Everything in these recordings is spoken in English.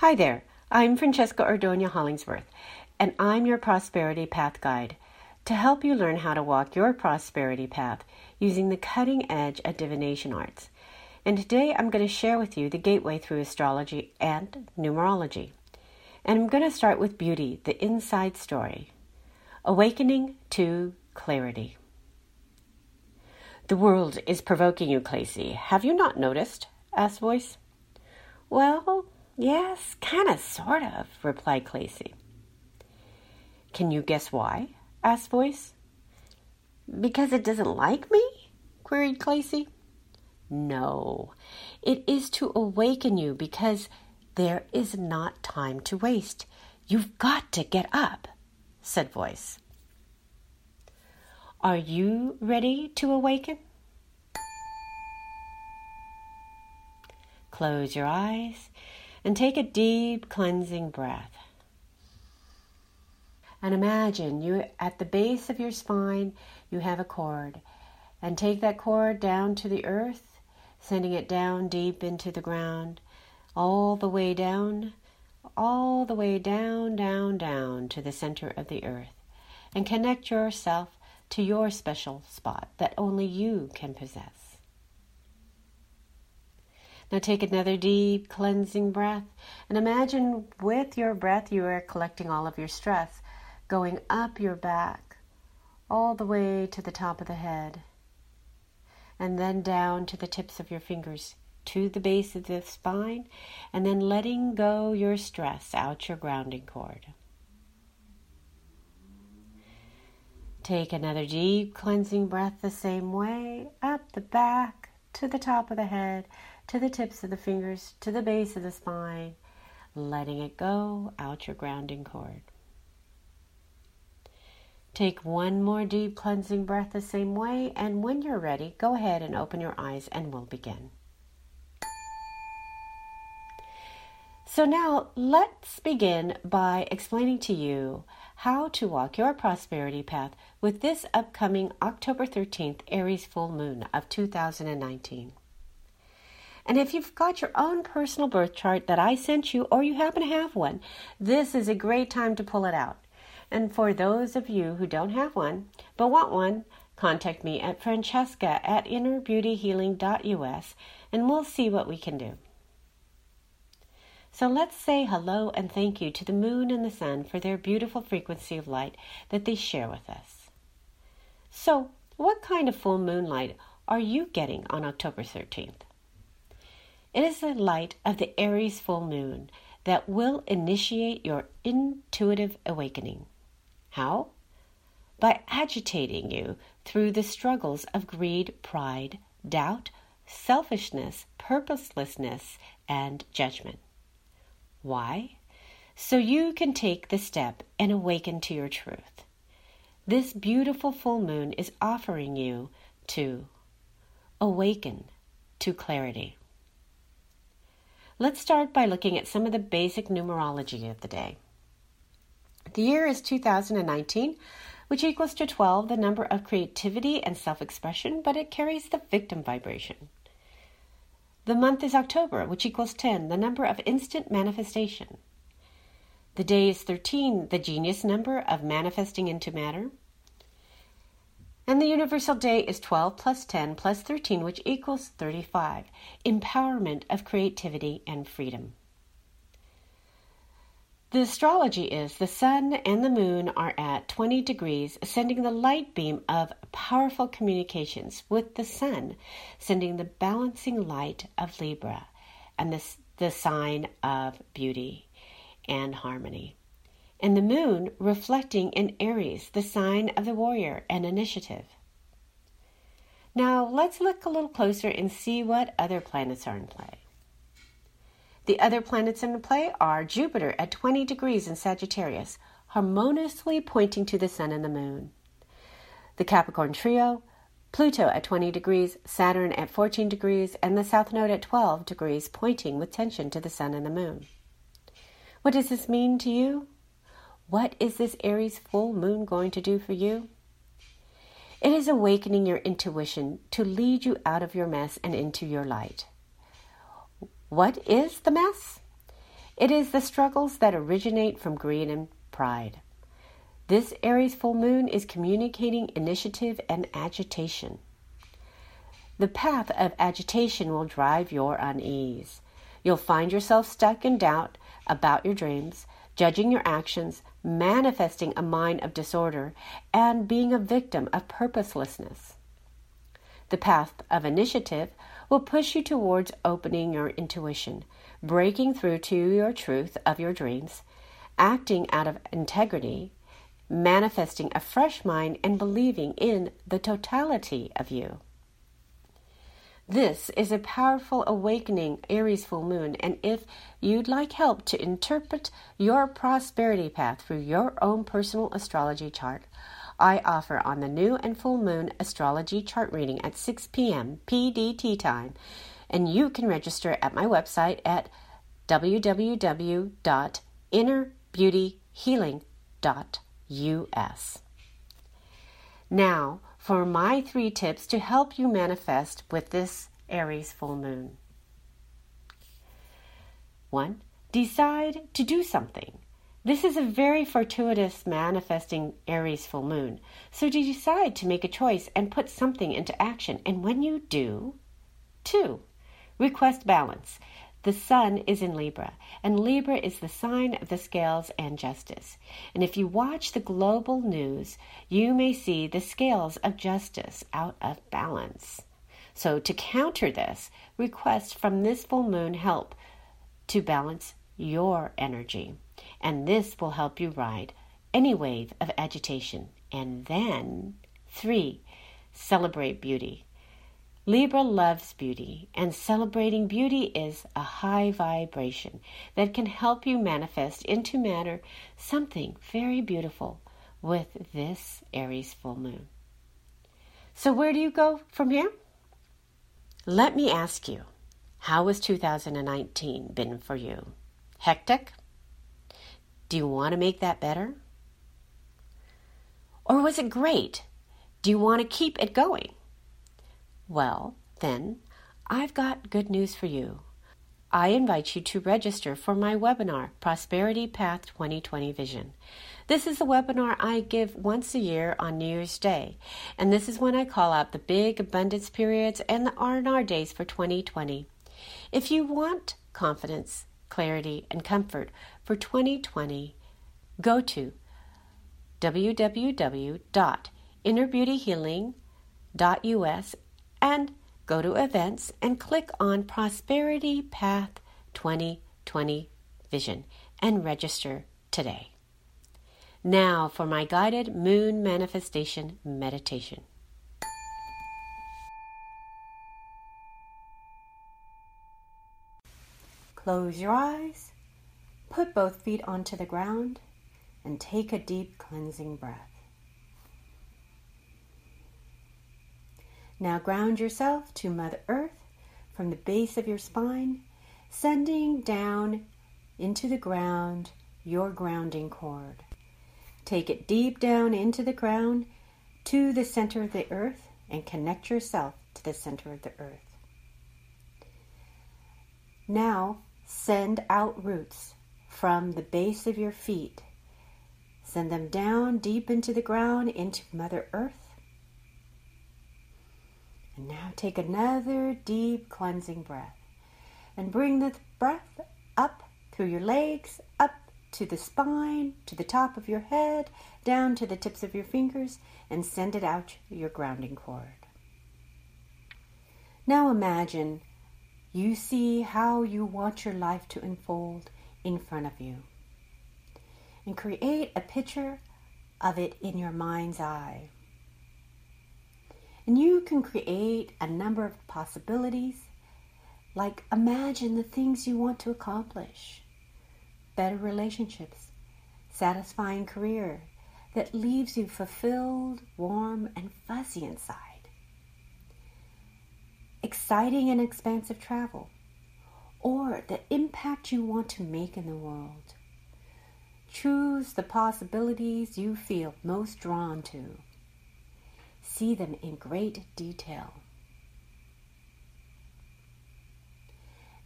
Hi there, I'm Francesca Ordonia Hollingsworth, and I'm your Prosperity Path Guide to help you learn how to walk your prosperity path using the cutting edge of divination arts. And today I'm going to share with you the gateway through astrology and numerology. And I'm going to start with beauty, the inside story. Awakening to clarity. The world is provoking you, Clacy. Have you not noticed? asked Voice. Well, yes, kind of, sort of, replied Clacy. Can you guess why? asked Voice. Because it doesn't like me? queried Clacy. No, it is to awaken you because there is not time to waste. You've got to get up, said Voice. Are you ready to awaken? Close your eyes and take a deep cleansing breath. And imagine you at the base of your spine you have a cord and take that cord down to the earth, sending it down deep into the ground, all the way down, all the way down, down, down to the center of the earth, and connect yourself to your special spot that only you can possess. Now take another deep cleansing breath and imagine with your breath you are collecting all of your stress going up your back all the way to the top of the head and then down to the tips of your fingers to the base of the spine and then letting go your stress out your grounding cord. Take another deep cleansing breath the same way, up the back, to the top of the head, to the tips of the fingers, to the base of the spine, letting it go out your grounding cord. Take one more deep cleansing breath the same way, and when you're ready, go ahead and open your eyes and we'll begin. So, now let's begin by explaining to you how to walk your prosperity path with this upcoming October 13th Aries full moon of 2019. And if you've got your own personal birth chart that I sent you, or you happen to have one, this is a great time to pull it out. And for those of you who don't have one but want one, contact me at francesca at innerbeautyhealing.us and we'll see what we can do. So let's say hello and thank you to the moon and the sun for their beautiful frequency of light that they share with us. So, what kind of full moonlight are you getting on October 13th? It is the light of the Aries full moon that will initiate your intuitive awakening. How? By agitating you through the struggles of greed, pride, doubt, selfishness, purposelessness, and judgment. Why? So you can take the step and awaken to your truth. This beautiful full moon is offering you to awaken to clarity. Let's start by looking at some of the basic numerology of the day. The year is 2019, which equals to 12, the number of creativity and self expression, but it carries the victim vibration. The month is October, which equals 10, the number of instant manifestation. The day is 13, the genius number of manifesting into matter. And the universal day is 12 plus 10 plus 13, which equals 35, empowerment of creativity and freedom. The astrology is the sun and the moon are at 20 degrees, sending the light beam of powerful communications, with the sun sending the balancing light of Libra and the, the sign of beauty and harmony. And the moon reflecting in Aries, the sign of the warrior and initiative. Now let's look a little closer and see what other planets are in play. The other planets in play are Jupiter at 20 degrees in Sagittarius, harmoniously pointing to the Sun and the Moon. The Capricorn Trio, Pluto at 20 degrees, Saturn at 14 degrees, and the South Node at 12 degrees, pointing with tension to the Sun and the Moon. What does this mean to you? What is this Aries full moon going to do for you? It is awakening your intuition to lead you out of your mess and into your light. What is the mess? It is the struggles that originate from greed and pride. This Aries full moon is communicating initiative and agitation. The path of agitation will drive your unease. You'll find yourself stuck in doubt about your dreams, judging your actions, manifesting a mind of disorder, and being a victim of purposelessness. The path of initiative will push you towards opening your intuition, breaking through to your truth of your dreams, acting out of integrity, manifesting a fresh mind, and believing in the totality of you. This is a powerful awakening Aries full moon, and if you'd like help to interpret your prosperity path through your own personal astrology chart, I offer on the new and full moon astrology chart reading at 6 p.m. PDT time, and you can register at my website at www.innerbeautyhealing.us. Now, for my three tips to help you manifest with this Aries full moon. 1. Decide to do something. This is a very fortuitous manifesting Aries full moon. So decide to make a choice and put something into action. And when you do, two, request balance. The sun is in Libra, and Libra is the sign of the scales and justice. And if you watch the global news, you may see the scales of justice out of balance. So, to counter this, request from this full moon help to balance your energy and this will help you ride any wave of agitation. And then, three, celebrate beauty. Libra loves beauty, and celebrating beauty is a high vibration that can help you manifest into matter something very beautiful with this Aries full moon. So, where do you go from here? Let me ask you, how has 2019 been for you? Hectic? Do you want to make that better? Or was it great? Do you want to keep it going? Well, then, I've got good news for you. I invite you to register for my webinar, Prosperity Path 2020 Vision. This is the webinar I give once a year on New Year's Day, and this is when I call out the big abundance periods and the R&R days for 2020. If you want confidence, clarity, and comfort for 2020, go to www.innerbeautyhealing.us and go to events and click on Prosperity Path 2020 Vision and register today. Now for my guided moon manifestation meditation. Close your eyes, put both feet onto the ground, and take a deep cleansing breath. Now ground yourself to Mother Earth from the base of your spine, sending down into the ground your grounding cord. Take it deep down into the ground to the center of the earth and connect yourself to the center of the earth. Now Send out roots from the base of your feet. Send them down deep into the ground, into Mother Earth. And now take another deep cleansing breath. And bring the breath up through your legs, up to the spine, to the top of your head, down to the tips of your fingers, and send it out your grounding cord. Now imagine you see how you want your life to unfold in front of you. And create a picture of it in your mind's eye. And you can create a number of possibilities, like imagine the things you want to accomplish. Better relationships, satisfying career that leaves you fulfilled, warm, and fuzzy inside. Exciting and expansive travel, or the impact you want to make in the world. Choose the possibilities you feel most drawn to. See them in great detail.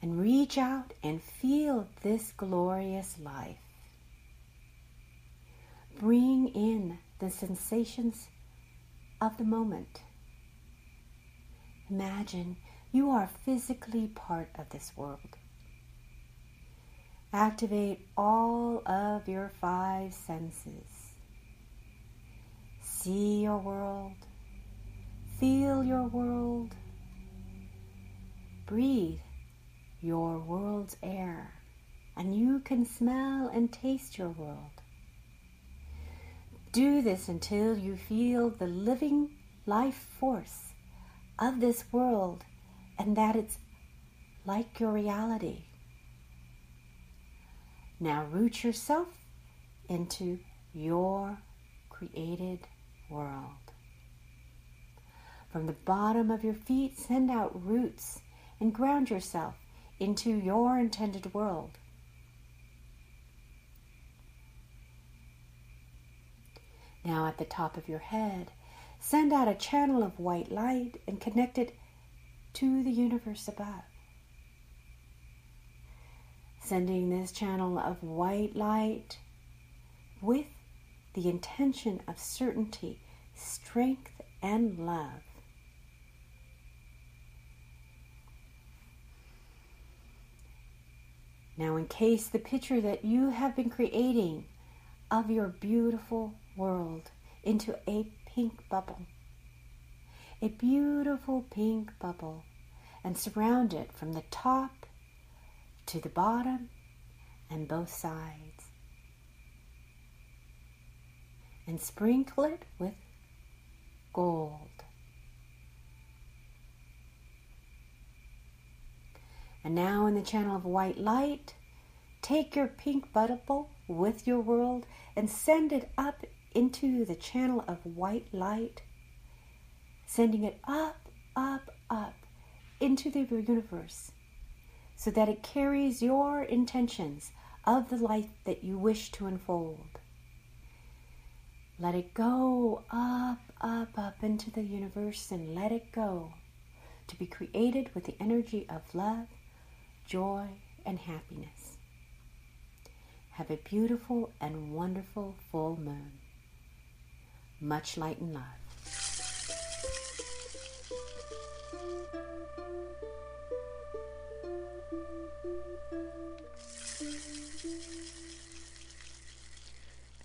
and reach out and feel this glorious life. Bring in the sensations of the moment. Imagine you are physically part of this world. Activate all of your five senses. See your world. Feel your world. Breathe your world's air, and you can smell and taste your world. Do this until you feel the living life force of this world and that it's like your reality. Now root yourself into your created world. From the bottom of your feet, send out roots and ground yourself into your intended world. Now, at the top of your head, send out a channel of white light and connect it to the universe above. Sending this channel of white light with the intention of certainty, strength, and love. Now encase the picture that you have been creating of your beautiful world into a pink bubble. A beautiful pink bubble and surround it from the top to the bottom and both sides. And sprinkle it with gold. And now, in the channel of white light, take your pink bubble with your world and send it up into the channel of white light, sending it up, up, up into the universe so that it carries your intentions of the life that you wish to unfold. Let it go up, up, up into the universe and let it go to be created with the energy of love joy, and happiness. Have a beautiful and wonderful full moon. Much light and love.